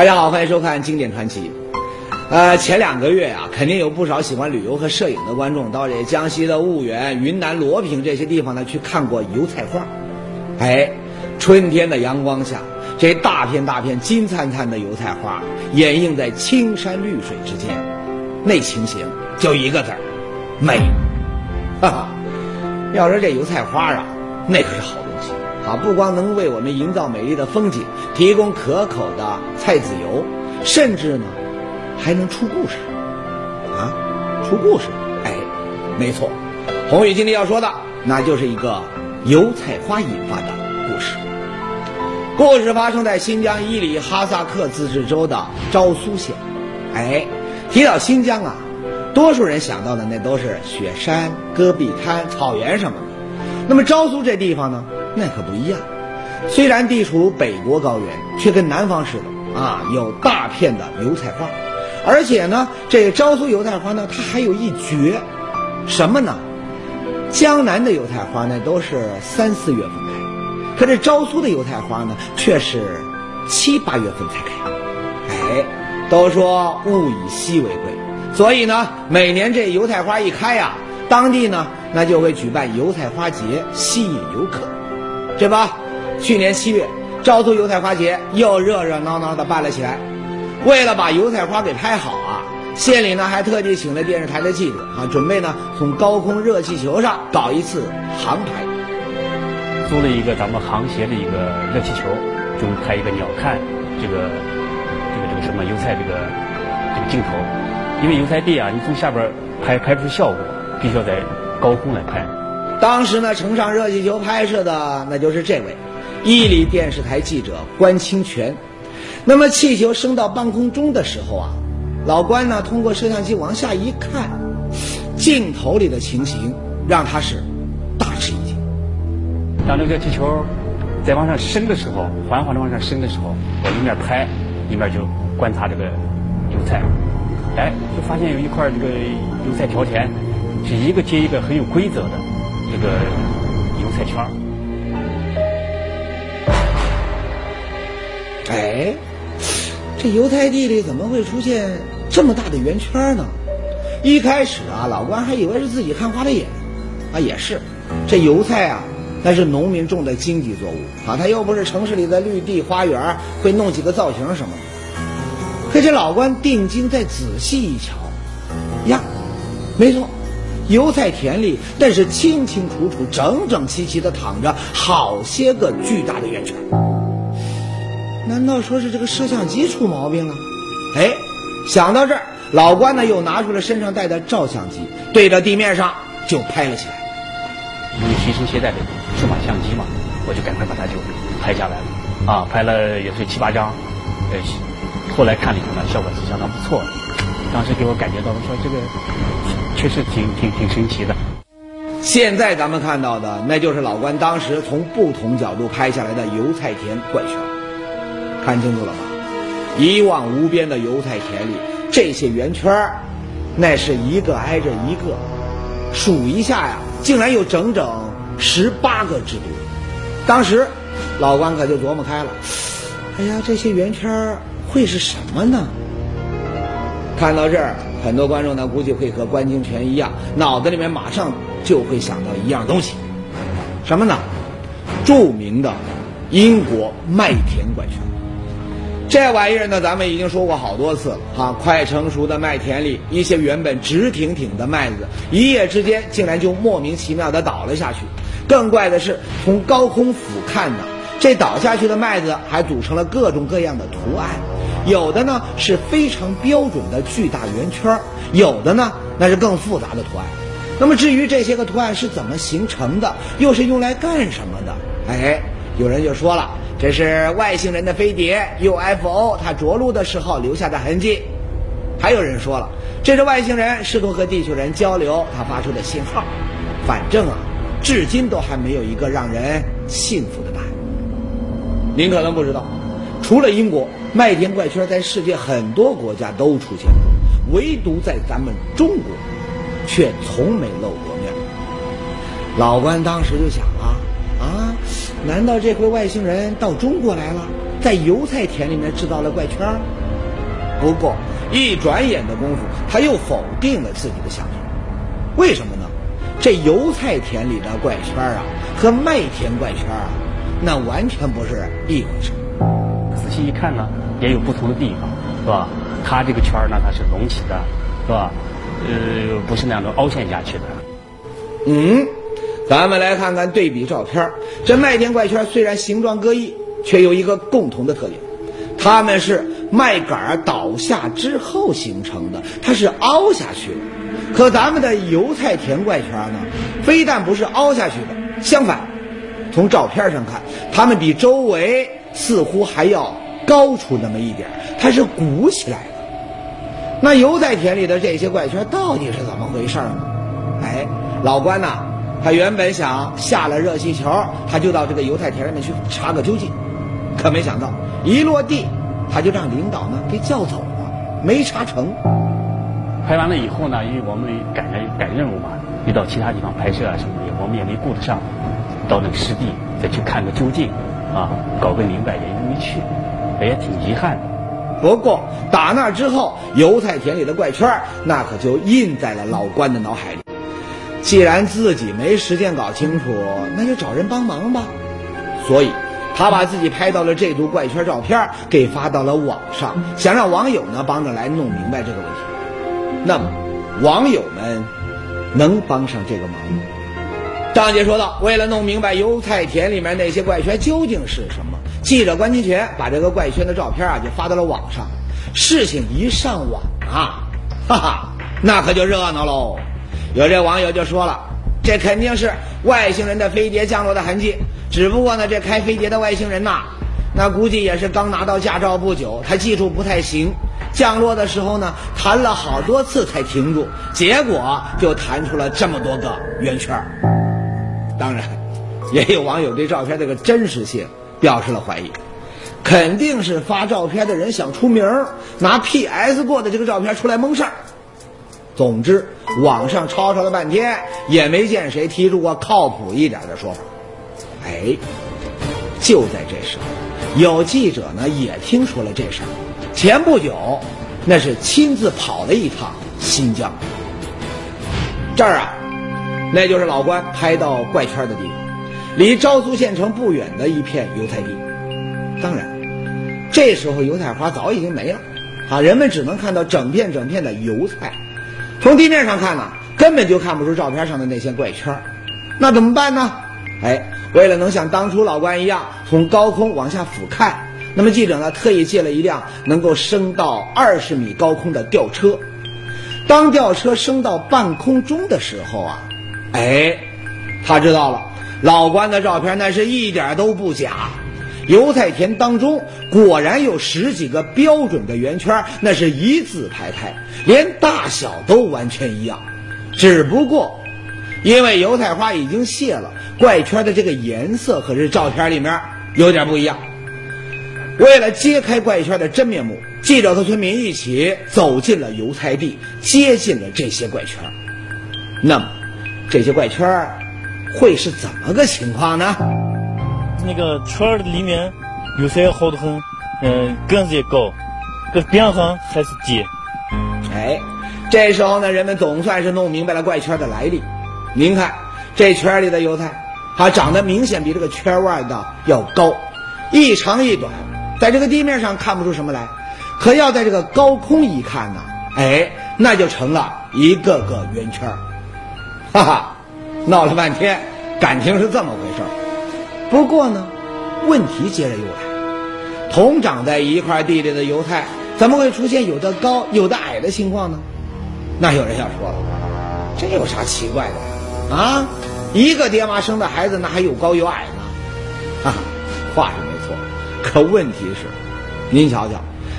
大家好，欢迎收看《经典传奇》。呃，前两个月啊，肯定有不少喜欢旅游和摄影的观众到这江西的婺源、云南罗平这些地方呢去看过油菜花。哎，春天的阳光下，这大片大片金灿灿的油菜花掩映在青山绿水之间，那情形就一个字儿——美。哈哈，要说这油菜花啊，那可是好东西啊！不光能为我们营造美丽的风景，提供可口的菜籽油，甚至呢，还能出故事啊！出故事，哎，没错，红宇今天要说的，那就是一个油菜花引发的故事。故事发生在新疆伊犁哈萨克自治州的昭苏县。哎，提到新疆啊。多数人想到的那都是雪山、戈壁滩、草原什么的，那么昭苏这地方呢，那可不一样。虽然地处北国高原，却跟南方似的啊，有大片的油菜花。而且呢，这个昭苏油菜花呢，它还有一绝，什么呢？江南的油菜花呢都是三四月份开，可这昭苏的油菜花呢却是七八月份才开。哎，都说物以稀为贵。所以呢，每年这油菜花一开呀，当地呢那就会举办油菜花节，吸引游客，这不，去年七月，昭苏油菜花节又热热闹闹的办了起来。为了把油菜花给拍好啊，县里呢还特地请了电视台的记者啊，准备呢从高空热气球上搞一次航拍。租了一个咱们航协的一个热气球，就拍一个鸟瞰这个这个这个什么油菜这个这个镜头。因为油菜地啊，你从下边拍拍不出效果，必须要在高空来拍。当时呢，乘上热气球拍摄的那就是这位，伊犁电视台记者关清泉。那么气球升到半空中的时候啊，老关呢通过摄像机往下一看，镜头里的情形让他是大吃一惊。当这个气球在往上升的时候，缓缓的往上升的时候，我一面拍，一面就观察这个油菜。哎，就发现有一块这个油菜条田，是一个接一个很有规则的这个油菜圈儿。哎，这油菜地里怎么会出现这么大的圆圈呢？一开始啊，老关还以为是自己看花了眼，啊也是，这油菜啊那是农民种的经济作物啊，它又不是城市里的绿地花园，会弄几个造型什么的。可这老关定睛再仔细一瞧，呀，没错，油菜田里但是清清楚楚、整整齐齐的躺着好些个巨大的圆圈。难道说是这个摄像机出毛病了？哎，想到这儿，老关呢又拿出了身上带的照相机，对着地面上就拍了起来。因为随身携带的数码相机嘛，我就赶快把它就拍下来了。啊，拍了也是七八张，呃。后来看了以后呢，效果是相当不错的。当时给我感觉到说，这个确实挺挺挺神奇的。现在咱们看到的，那就是老关当时从不同角度拍下来的油菜田怪圈。看清楚了吧？一望无边的油菜田里，这些圆圈那是一个挨着一个，数一下呀，竟然有整整十八个之多。当时老关可就琢磨开了，哎呀，这些圆圈会是什么呢？看到这儿，很多观众呢估计会和关清泉一样，脑子里面马上就会想到一样东西，什么呢？著名的英国麦田怪圈。这玩意儿呢，咱们已经说过好多次了哈。快成熟的麦田里，一些原本直挺挺的麦子，一夜之间竟然就莫名其妙的倒了下去。更怪的是，从高空俯瞰呢，这倒下去的麦子还组成了各种各样的图案。有的呢是非常标准的巨大圆圈，有的呢那是更复杂的图案。那么至于这些个图案是怎么形成的，又是用来干什么的？哎，有人就说了，这是外星人的飞碟 UFO 它着陆的时候留下的痕迹。还有人说了，这是外星人试图和地球人交流，它发出的信号。反正啊，至今都还没有一个让人信服的答案。您可能不知道。除了英国，麦田怪圈在世界很多国家都出现过，唯独在咱们中国，却从没露过面。老关当时就想啊啊，难道这回外星人到中国来了？在油菜田里面制造了怪圈。不过一转眼的功夫，他又否定了自己的想法。为什么呢？这油菜田里的怪圈啊，和麦田怪圈啊，那完全不是一回事。一看呢，也有不同的地方，是吧？它这个圈儿呢，它是隆起的，是吧？呃，不是那种凹陷下去的。嗯，咱们来看看对比照片。这麦田怪圈虽然形状各异，却有一个共同的特点，它们是麦秆倒下之后形成的，它是凹下去的。可咱们的油菜田怪圈呢，非但不是凹下去的，相反，从照片上看，它们比周围似乎还要高出那么一点，它是鼓起来的。那油菜田里的这些怪圈到底是怎么回事呢？哎，老关呐，他原本想下了热气球，他就到这个油菜田里面去查个究竟，可没想到一落地，他就让领导呢给叫走了，没查成。拍完了以后呢，因为我们赶着赶任务嘛，又到其他地方拍摄啊什么的，我们也没顾得上到那个湿地再去看个究竟，啊，搞个明白也没去，也挺遗憾的。不过打那之后，油菜田里的怪圈那可就印在了老关的脑海里。既然自己没时间搞清楚，那就找人帮忙吧。所以，他把自己拍到了这组怪圈照片给发到了网上，想让网友呢帮着来弄明白这个问题。那么，网友们能帮上这个忙吗？张姐说道：“为了弄明白油菜田里面那些怪圈究竟是什么，记者关清泉把这个怪圈的照片啊就发到了网上。事情一上网啊，哈哈，那可就热闹喽。有这网友就说了，这肯定是外星人的飞碟降落的痕迹。只不过呢，这开飞碟的外星人呐，那估计也是刚拿到驾照不久，他技术不太行。”降落的时候呢，弹了好多次才停住，结果就弹出了这么多个圆圈。当然，也有网友对照片这个真实性表示了怀疑，肯定是发照片的人想出名，拿 PS 过的这个照片出来蒙事儿。总之，网上吵吵了半天，也没见谁提出过靠谱一点的说法。哎，就在这时候，有记者呢也听说了这事儿。前不久，那是亲自跑了一趟新疆。这儿啊，那就是老关拍到怪圈的地方，离昭苏县城不远的一片油菜地。当然，这时候油菜花早已经没了，啊，人们只能看到整片整片的油菜。从地面上看呢，根本就看不出照片上的那些怪圈儿。那怎么办呢？哎，为了能像当初老关一样从高空往下俯瞰。那么记者呢，特意借了一辆能够升到二十米高空的吊车。当吊车升到半空中的时候啊，哎，他知道了，老关的照片那是一点都不假。油菜田当中果然有十几个标准的圆圈，那是一字排开，连大小都完全一样。只不过，因为油菜花已经谢了，怪圈的这个颜色可是照片里面有点不一样。为了揭开怪圈的真面目，记者和村民一起走进了油菜地，接近了这些怪圈。那么，这些怪圈会是怎么个情况呢？那个圈里面有些好的很，嗯，个子也高，这边上还是低。哎，这时候呢，人们总算是弄明白了怪圈的来历。您看，这圈里的油菜，它长得明显比这个圈外的要高，一长一短。在这个地面上看不出什么来，可要在这个高空一看呢，哎，那就成了一个个圆圈哈哈，闹了半天，感情是这么回事儿不过呢，问题接着又来，同长在一块地里的油菜，怎么会出现有的高有的矮的情况呢？那有人要说了，这有啥奇怪的啊？一个爹妈生的孩子，那还有高有矮呢？哈哈，话是没错。可问题是，您瞧瞧，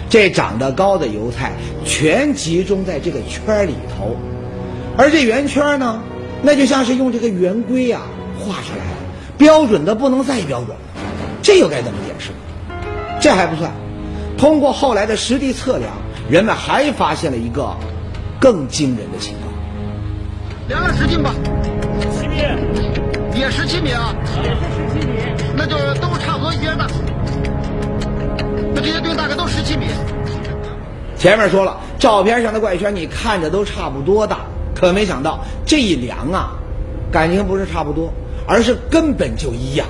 这长得高的油菜全集中在这个圈里头，而这圆圈呢，那就像是用这个圆规啊画出来的，标准的不能再标准了。这又该怎么解释？这还不算，通过后来的实地测量，人们还发现了一个更惊人的情况。量了十斤吧？七米，也十七米啊？也是十七米，那就都差不多一边大。这些墩大概都十七米。前面说了，照片上的怪圈你看着都差不多大，可没想到这一量啊，感情不是差不多，而是根本就一样。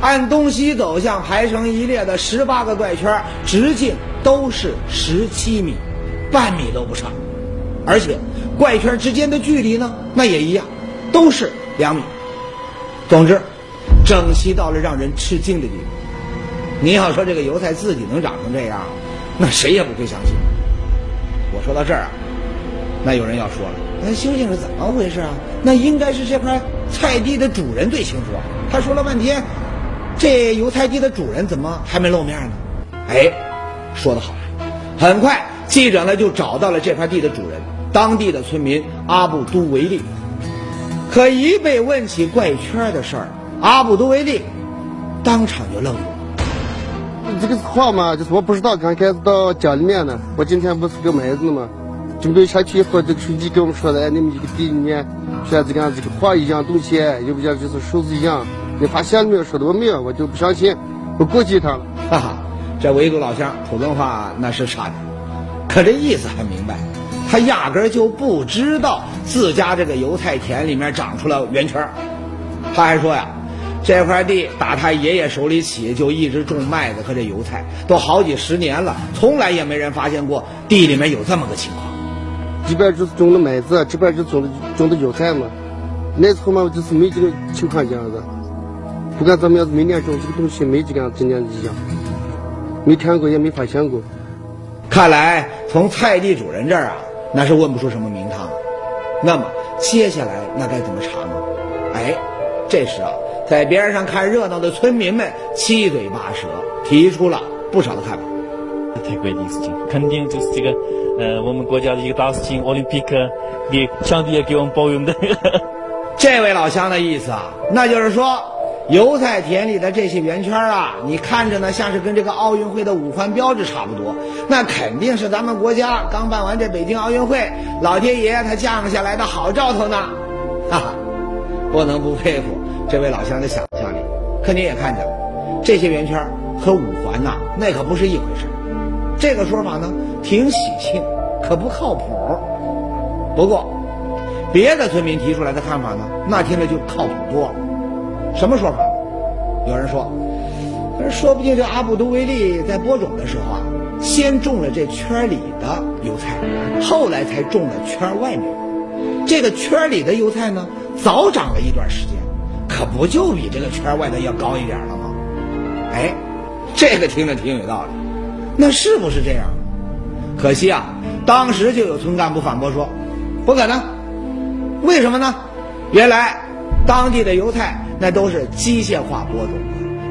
按东西走向排成一列的十八个怪圈，直径都是十七米，半米都不差。而且怪圈之间的距离呢，那也一样，都是两米。总之，整齐到了让人吃惊的地步。你要说这个油菜自己能长成这样，那谁也不会相信。我说到这儿啊，那有人要说了，那究竟是怎么回事啊？那应该是这块菜地的主人最清楚啊。他说了半天，这油菜地的主人怎么还没露面呢？哎，说得好，很快记者呢就找到了这块地的主人，当地的村民阿布都维利。可一被问起怪圈的事儿，阿布都维利当场就愣住了。这个话嘛，就是我不知道，刚开始到家里面呢，我今天不是割麦子了吗？准备下去以后，这个书记跟我们说的，哎，你们这个地里面像这个样这个画一样东西，又不像就是数字一样。你发现没有？说的我没有，我就不相信，我过继他了。哈哈，这维族老乡普通话那是差点，可这意思很明白，他压根儿就不知道自家这个油菜田里面长出了圆圈儿。他还说呀，这块地打他爷爷手里起就一直种麦子和这油菜，都好几十年了，从来也没人发现过地里面有这么个情况。这边就是种的麦子，这边就种的种的韭菜嘛。那时候嘛，就是没这个情况这样子。不管咱们要是每年种这个东西，没这个样今年一样，没看过也没发现过。看来从菜地主人这儿啊，那是问不出什么名堂。那么接下来那该怎么查呢？哎，这时啊，在边上看热闹的村民们七嘴八舌，提出了不少的看法。太怪的事情，肯定就是这个，呃，我们国家的一个大事情，奥林匹克给上帝也给我们保佑的。这位老乡的意思啊，那就是说，油菜田里的这些圆圈啊，你看着呢像是跟这个奥运会的五环标志差不多，那肯定是咱们国家刚办完这北京奥运会，老天爷他降下来的好兆头呢。哈哈，不能不佩服这位老乡的想象力。可你也看见了，这些圆圈和五环呐，那可不是一回事儿。这个说法呢，挺喜庆，可不靠谱。不过，别的村民提出来的看法呢，那听着就靠谱多了。什么说法？有人说，说不定这阿布都维利在播种的时候啊，先种了这圈里的油菜，后来才种了圈外面。这个圈里的油菜呢，早长了一段时间，可不就比这个圈外的要高一点了吗？哎，这个听着挺有道理。那是不是这样？可惜啊，当时就有村干部反驳说，不可能。为什么呢？原来当地的油菜那都是机械化播种，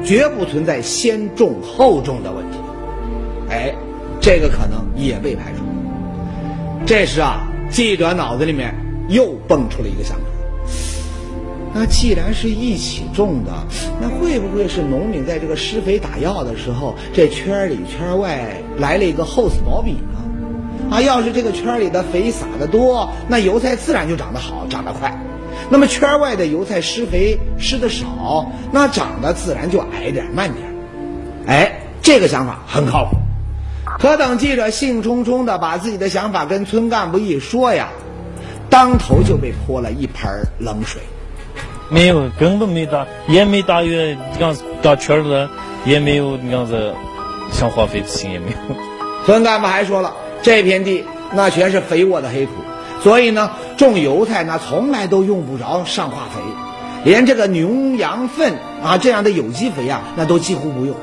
绝不存在先种后种的问题。哎，这个可能也被排除。这时啊，记者脑子里面又蹦出了一个想法。那既然是一起种的，那会不会是农民在这个施肥打药的时候，这圈里圈外来了一个厚此薄彼呢？啊，要是这个圈里的肥撒的多，那油菜自然就长得好，长得快；那么圈外的油菜施肥施的少，那长得自然就矮点、慢点。哎，这个想法很靠谱。可等记者兴冲冲的把自己的想法跟村干部一说呀，当头就被泼了一盆冷水。没有，根本没打，也没打月，这样打圈的，也没有那样子想化肥的心也没有。村干部还说了，这片地那全是肥沃的黑土，所以呢，种油菜那从来都用不着上化肥，连这个牛羊粪啊这样的有机肥啊，那都几乎不用。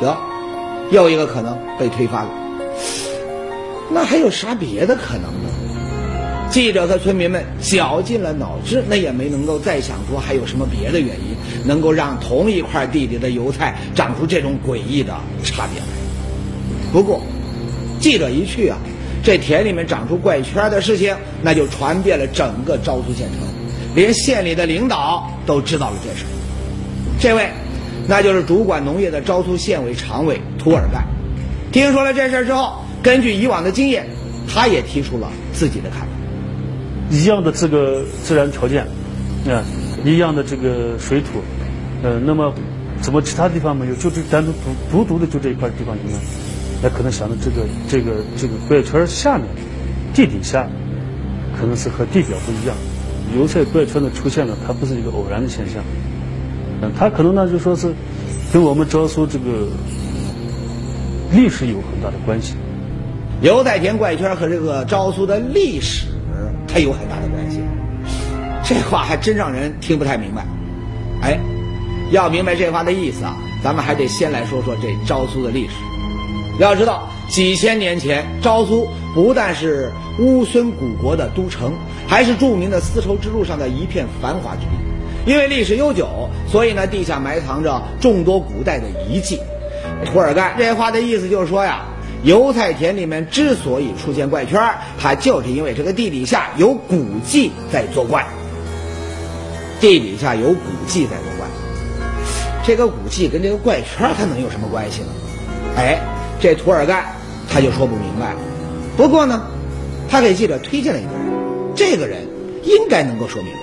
得，又一个可能被推翻了。那还有啥别的可能呢？记者和村民们绞尽了脑汁，那也没能够再想出还有什么别的原因，能够让同一块地里的油菜长出这种诡异的差别来。不过，记者一去啊，这田里面长出怪圈的事情，那就传遍了整个昭苏县城，连县里的领导都知道了这事。这位，那就是主管农业的昭苏县委常委涂尔干。听说了这事之后，根据以往的经验，他也提出了自己的看法。一样的这个自然条件，啊，一样的这个水土，呃，那么怎么其他地方没有？就这单独独独独的就这一块地方有呢？那可能想到这个这个这个怪圈下面地底下可能是和地表不一样。油菜怪圈的出现呢，它不是一个偶然的现象，嗯，它可能呢就说是跟我们昭苏这个历史有很大的关系。油菜田怪圈和这个昭苏的历史，它有很大的关系。这话还真让人听不太明白。哎，要明白这话的意思啊，咱们还得先来说说这昭苏的历史。要知道，几千年前，昭苏不但是乌孙古国的都城，还是著名的丝绸之路上的一片繁华之地。因为历史悠久，所以呢，地下埋藏着众多古代的遗迹。涂尔干这话的意思就是说呀。油菜田里面之所以出现怪圈，它就是因为这个地底下有古迹在作怪。地底下有古迹在作怪，这个古迹跟这个怪圈它能有什么关系呢？哎，这涂尔干他就说不明白了。不过呢，他给记者推荐了一个人，这个人应该能够说明白。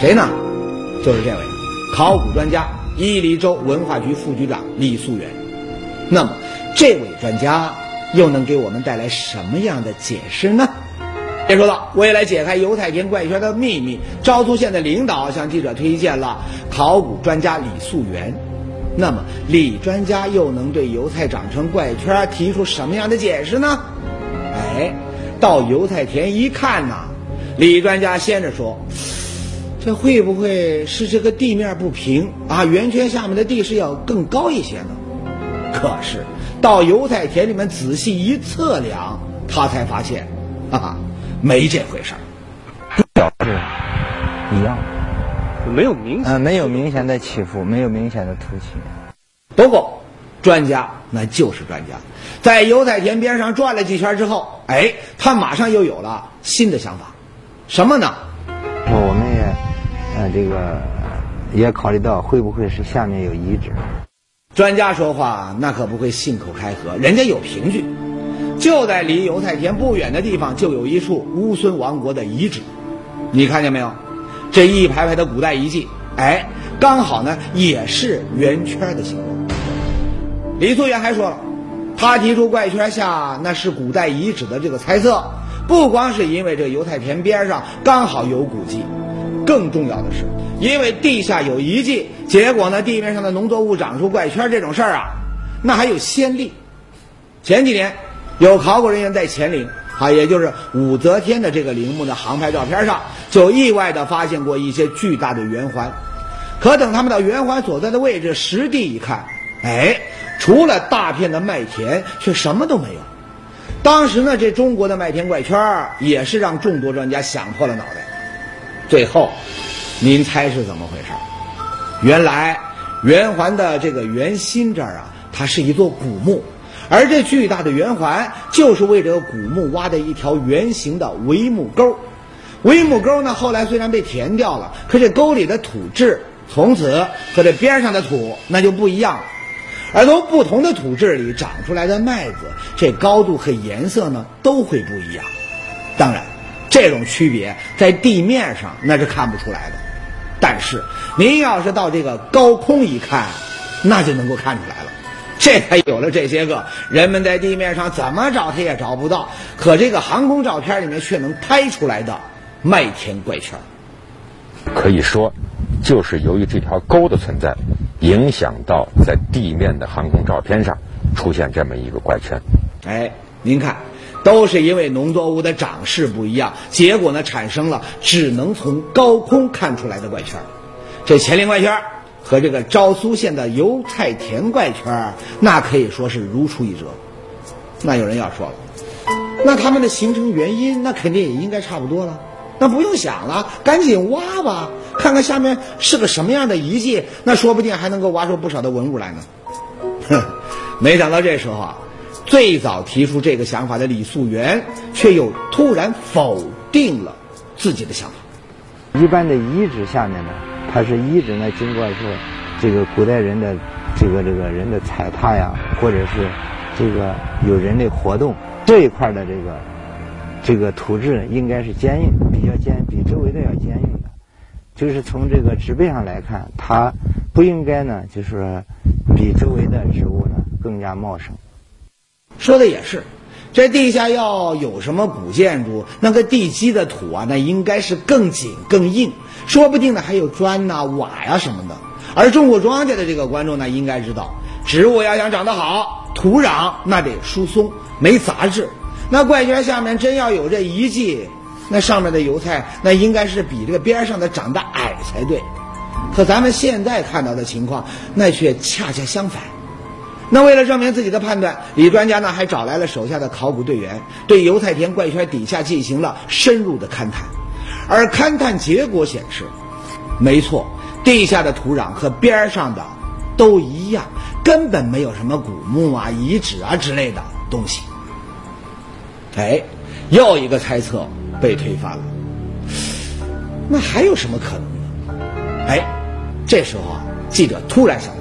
谁呢？就是这位考古专家、伊犁州文化局副局长李素元。那么。这位专家又能给我们带来什么样的解释呢？别说了，为了解开油菜田怪圈的秘密，昭苏县的领导向记者推荐了考古专家李素元。那么，李专家又能对油菜长成怪圈提出什么样的解释呢？哎，到油菜田一看呐，李专家先着说：“这会不会是这个地面不平啊？圆圈下面的地势要更高一些呢？”可是。到油菜田里面仔细一测量，他才发现，哈哈，没这回事儿。表示一样，没有明呃没有明显的起伏，没有明显的凸起。不过，专家那就是专家，在油菜田边上转了几圈之后，哎，他马上又有了新的想法，什么呢？我们也呃这个也考虑到会不会是下面有遗址。专家说话那可不会信口开河，人家有凭据。就在离油菜田不远的地方，就有一处乌孙王国的遗址。你看见没有？这一排排的古代遗迹，哎，刚好呢也是圆圈的形状。李素元还说了，他提出怪圈下那是古代遗址的这个猜测，不光是因为这油菜田边上刚好有古迹，更重要的是。因为地下有遗迹，结果呢，地面上的农作物长出怪圈这种事儿啊，那还有先例。前几年，有考古人员在乾陵啊，也就是武则天的这个陵墓的航拍照片上，就意外的发现过一些巨大的圆环。可等他们到圆环所在的位置实地一看，哎，除了大片的麦田，却什么都没有。当时呢，这中国的麦田怪圈也是让众多专家想破了脑袋。最后。您猜是怎么回事？原来圆环的这个圆心这儿啊，它是一座古墓，而这巨大的圆环就是为这个古墓挖的一条圆形的围墓沟。围墓沟呢，后来虽然被填掉了，可这沟里的土质从此和这边上的土那就不一样了。而从不同的土质里长出来的麦子，这高度和颜色呢都会不一样。当然，这种区别在地面上那是看不出来的。但是，您要是到这个高空一看，那就能够看出来了。这才有了这些个人们在地面上怎么找他也找不到，可这个航空照片里面却能拍出来的麦田怪圈。可以说，就是由于这条沟的存在，影响到在地面的航空照片上出现这么一个怪圈。哎，您看。都是因为农作物的长势不一样，结果呢产生了只能从高空看出来的怪圈。这乾陵怪圈和这个昭苏县的油菜田怪圈，那可以说是如出一辙。那有人要说了，那他们的形成原因，那肯定也应该差不多了。那不用想了，赶紧挖吧，看看下面是个什么样的遗迹，那说不定还能够挖出不少的文物来呢。哼，没想到这时候啊。最早提出这个想法的李素元，却又突然否定了自己的想法。一般的遗址下面呢，它是遗址呢，经过是这个古代人的这个这个人的踩踏呀，或者是这个有人类活动这一块的这个这个土质应该是坚硬，比较坚，比周围的要坚硬的。就是从这个植被上来看，它不应该呢，就是说比周围的植物呢更加茂盛。说的也是，这地下要有什么古建筑，那个地基的土啊，那应该是更紧更硬，说不定呢还有砖呐、瓦呀什么的。而种过庄稼的这个观众呢，应该知道，植物要想长得好，土壤那得疏松，没杂质。那怪圈下面真要有这遗迹，那上面的油菜那应该是比这个边上的长得矮才对。可咱们现在看到的情况，那却恰恰相反。那为了证明自己的判断，李专家呢还找来了手下的考古队员，对油菜田怪圈底下进行了深入的勘探。而勘探结果显示，没错，地下的土壤和边上的都一样，根本没有什么古墓啊、遗址啊之类的东西。哎，又一个猜测被推翻了。那还有什么可能呢？哎，这时候啊，记者突然想，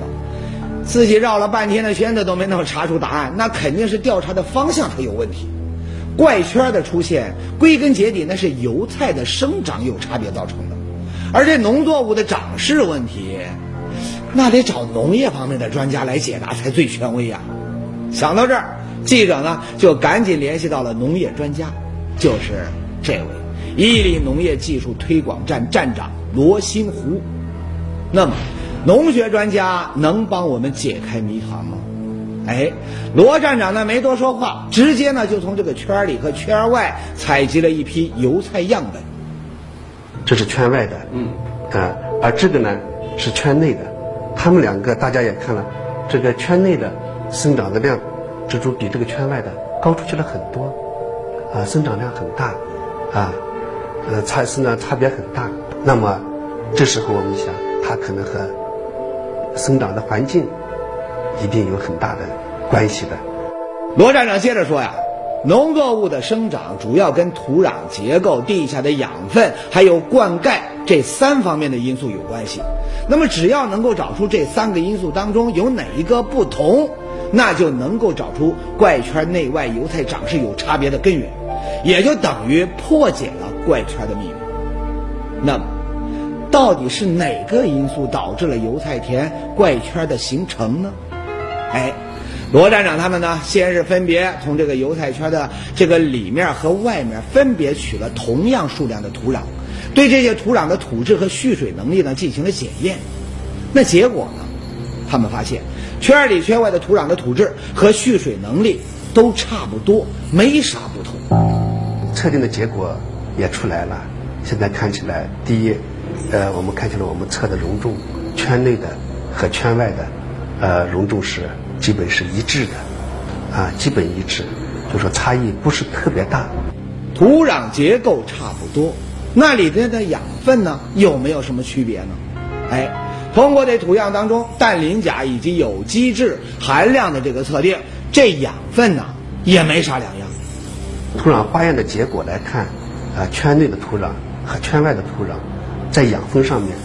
自己绕了半天的圈子都没能查出答案，那肯定是调查的方向它有问题。怪圈的出现，归根结底那是油菜的生长有差别造成的，而这农作物的长势问题，那得找农业方面的专家来解答才最权威呀。想到这儿，记者呢就赶紧联系到了农业专家，就是这位伊犁农业技术推广站站长罗新湖。那么，农学专家能帮我们解开谜团吗？哎，罗站长呢没多说话，直接呢就从这个圈里和圈外采集了一批油菜样本。这是圈外的，嗯，啊，而这个呢是圈内的。他们两个大家也看了，这个圈内的生长的量，植株比这个圈外的高出去了很多，啊，生长量很大，啊，呃，差生长差别很大。那么，这时候我们想，它可能和生长的环境一定有很大的关系的。罗站长接着说呀，农作物的生长主要跟土壤结构、地下的养分还有灌溉这三方面的因素有关系。那么，只要能够找出这三个因素当中有哪一个不同，那就能够找出怪圈内外油菜长势有差别的根源，也就等于破解了怪圈的秘密。那么，到底是哪个因素导致了油菜田怪圈的形成呢？哎，罗站长他们呢，先是分别从这个油菜圈的这个里面和外面分别取了同样数量的土壤，对这些土壤的土质和蓄水能力呢进行了检验。那结果呢，他们发现圈里圈外的土壤的土质和蓄水能力都差不多，没啥不同。测定的结果也出来了。现在看起来，第一，呃，我们看见了我们测的容重，圈内的和圈外的，呃，容重是基本是一致的，啊，基本一致，就说差异不是特别大。土壤结构差不多，那里边的养分呢，有没有什么区别呢？哎，通过这土样当中氮磷钾以及有机质含量的这个测定，这养分呢也没啥两样。土壤化验的结果来看，啊，圈内的土壤和圈外的土壤，在养分上面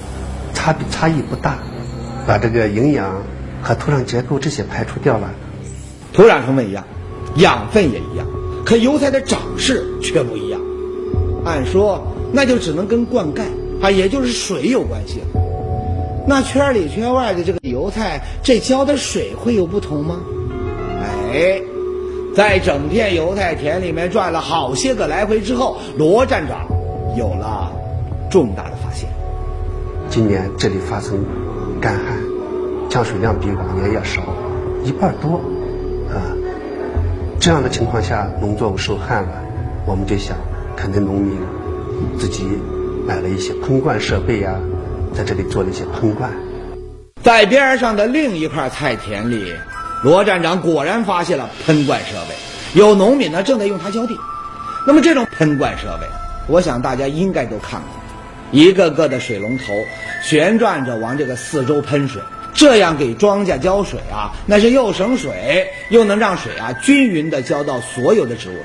差别差异不大，把这个营养和土壤结构这些排除掉了。土壤成分一样，养分也一样，可油菜的长势却不一样。按说那就只能跟灌溉啊，也就是水有关系了。那圈里圈外的这个油菜，这浇的水会有不同吗？哎，在整片油菜田里面转了好些个来回之后，罗站长有了重大的发现。今年这里发生干旱，降水量比往年要少一半多，啊，这样的情况下，农作物受旱了，我们就想，可能农民自己买了一些喷灌设备呀、在这里做了一些喷灌。在边上的另一块菜田里，罗站长果然发现了喷灌设备，有农民呢正在用它浇地。那么这种喷灌设备，我想大家应该都看过，一个个的水龙头旋转着往这个四周喷水，这样给庄稼浇水啊，那是又省水，又能让水啊均匀的浇到所有的植物上。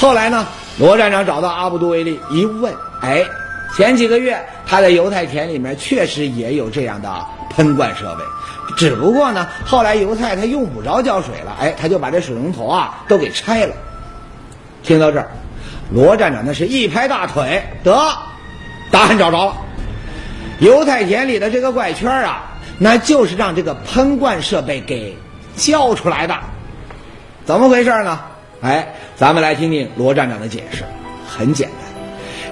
后来呢，罗站长找到阿布杜威利一问，哎，前几个月他的油菜田里面确实也有这样的喷灌设备，只不过呢，后来油菜它用不着浇水了，哎，他就把这水龙头啊都给拆了。听到这儿，罗站长那是一拍大腿，得，答案找着了。油菜田里的这个怪圈啊，那就是让这个喷灌设备给叫出来的。怎么回事呢？哎，咱们来听听罗站长的解释。很简单。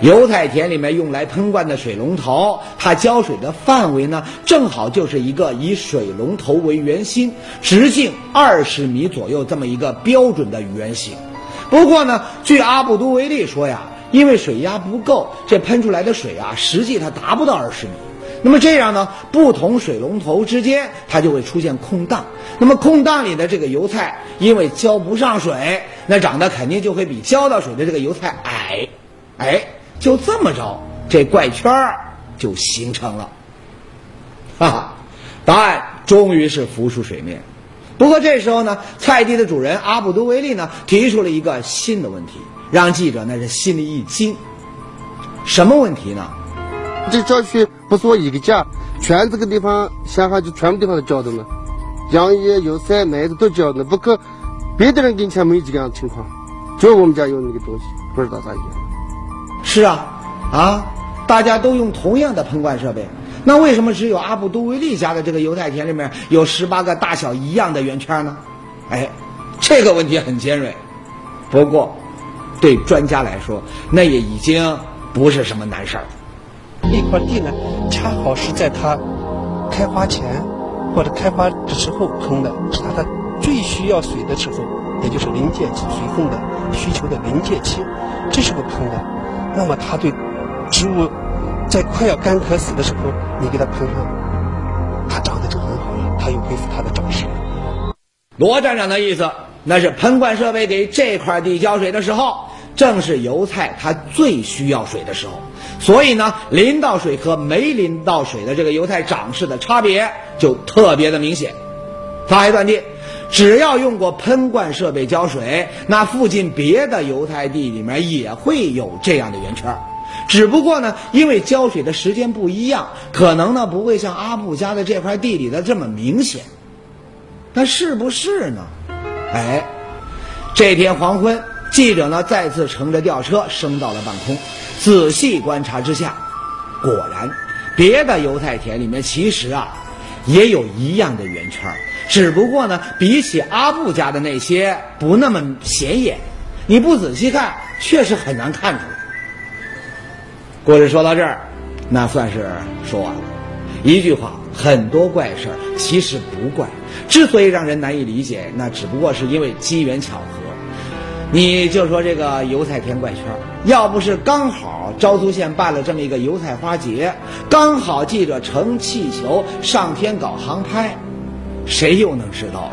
油菜田里面用来喷灌的水龙头，它浇水的范围呢，正好就是一个以水龙头为圆心、直径二十米左右这么一个标准的圆形。不过呢，据阿布都维利说呀，因为水压不够，这喷出来的水啊，实际它达不到二十米。那么这样呢，不同水龙头之间它就会出现空档。那么空档里的这个油菜，因为浇不上水，那长得肯定就会比浇到水的这个油菜矮。哎。就这么着，这怪圈儿就形成了。哈哈，答案终于是浮出水面。不过这时候呢，菜地的主人阿卜杜维利呢提出了一个新的问题，让记者那是心里一惊。什么问题呢？这郊区不是我一个家，全这个地方乡下就全部地方都浇的呢，杨叶、油菜、麦子都浇的，不过别的人跟前没有这样的情况，就我们家有那个东西，不知道咋样。是啊，啊，大家都用同样的喷灌设备，那为什么只有阿布都维利家的这个犹太田里面有十八个大小一样的圆圈呢？哎，这个问题很尖锐。不过，对专家来说，那也已经不是什么难事儿。那块地呢，恰好是在它开花前或者开花的时候喷的，是它的最需要水的时候，也就是临界期水分的需求的临界期，这时候喷的。那么，它对植物在快要干渴死的时候，你给它喷上，它长得就很好了，它又恢复它的长势。罗站长的意思，那是喷灌设备给这块地浇水的时候，正是油菜它最需要水的时候，所以呢，淋到水和没淋到水的这个油菜长势的差别就特别的明显。他还断定。只要用过喷灌设备浇水，那附近别的油菜地里面也会有这样的圆圈只不过呢，因为浇水的时间不一样，可能呢不会像阿布家的这块地里的这么明显。那是不是呢？哎，这天黄昏，记者呢再次乘着吊车升到了半空，仔细观察之下，果然，别的油菜田里面其实啊也有一样的圆圈只不过呢，比起阿布家的那些不那么显眼，你不仔细看，确实很难看出来。故事说到这儿，那算是说完了。一句话，很多怪事儿其实不怪，之所以让人难以理解，那只不过是因为机缘巧合。你就说这个油菜田怪圈，要不是刚好昭苏县办了这么一个油菜花节，刚好记者乘气球上天搞航拍。谁又能知道？